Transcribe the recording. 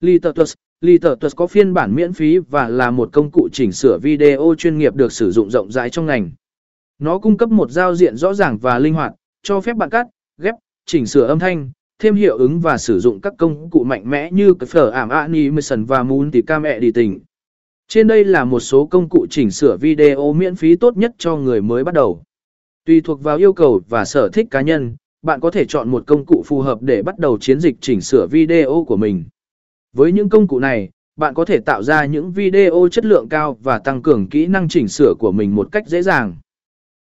Liturtus, Liturtus có phiên bản miễn phí và là một công cụ chỉnh sửa video chuyên nghiệp được sử dụng rộng rãi trong ngành. Nó cung cấp một giao diện rõ ràng và linh hoạt, cho phép bạn cắt, ghép, chỉnh sửa âm thanh, thêm hiệu ứng và sử dụng các công cụ mạnh mẽ như Phở Arm Animation và Multicam Editing. Trên đây là một số công cụ chỉnh sửa video miễn phí tốt nhất cho người mới bắt đầu. Tùy thuộc vào yêu cầu và sở thích cá nhân, bạn có thể chọn một công cụ phù hợp để bắt đầu chiến dịch chỉnh sửa video của mình. Với những công cụ này, bạn có thể tạo ra những video chất lượng cao và tăng cường kỹ năng chỉnh sửa của mình một cách dễ dàng.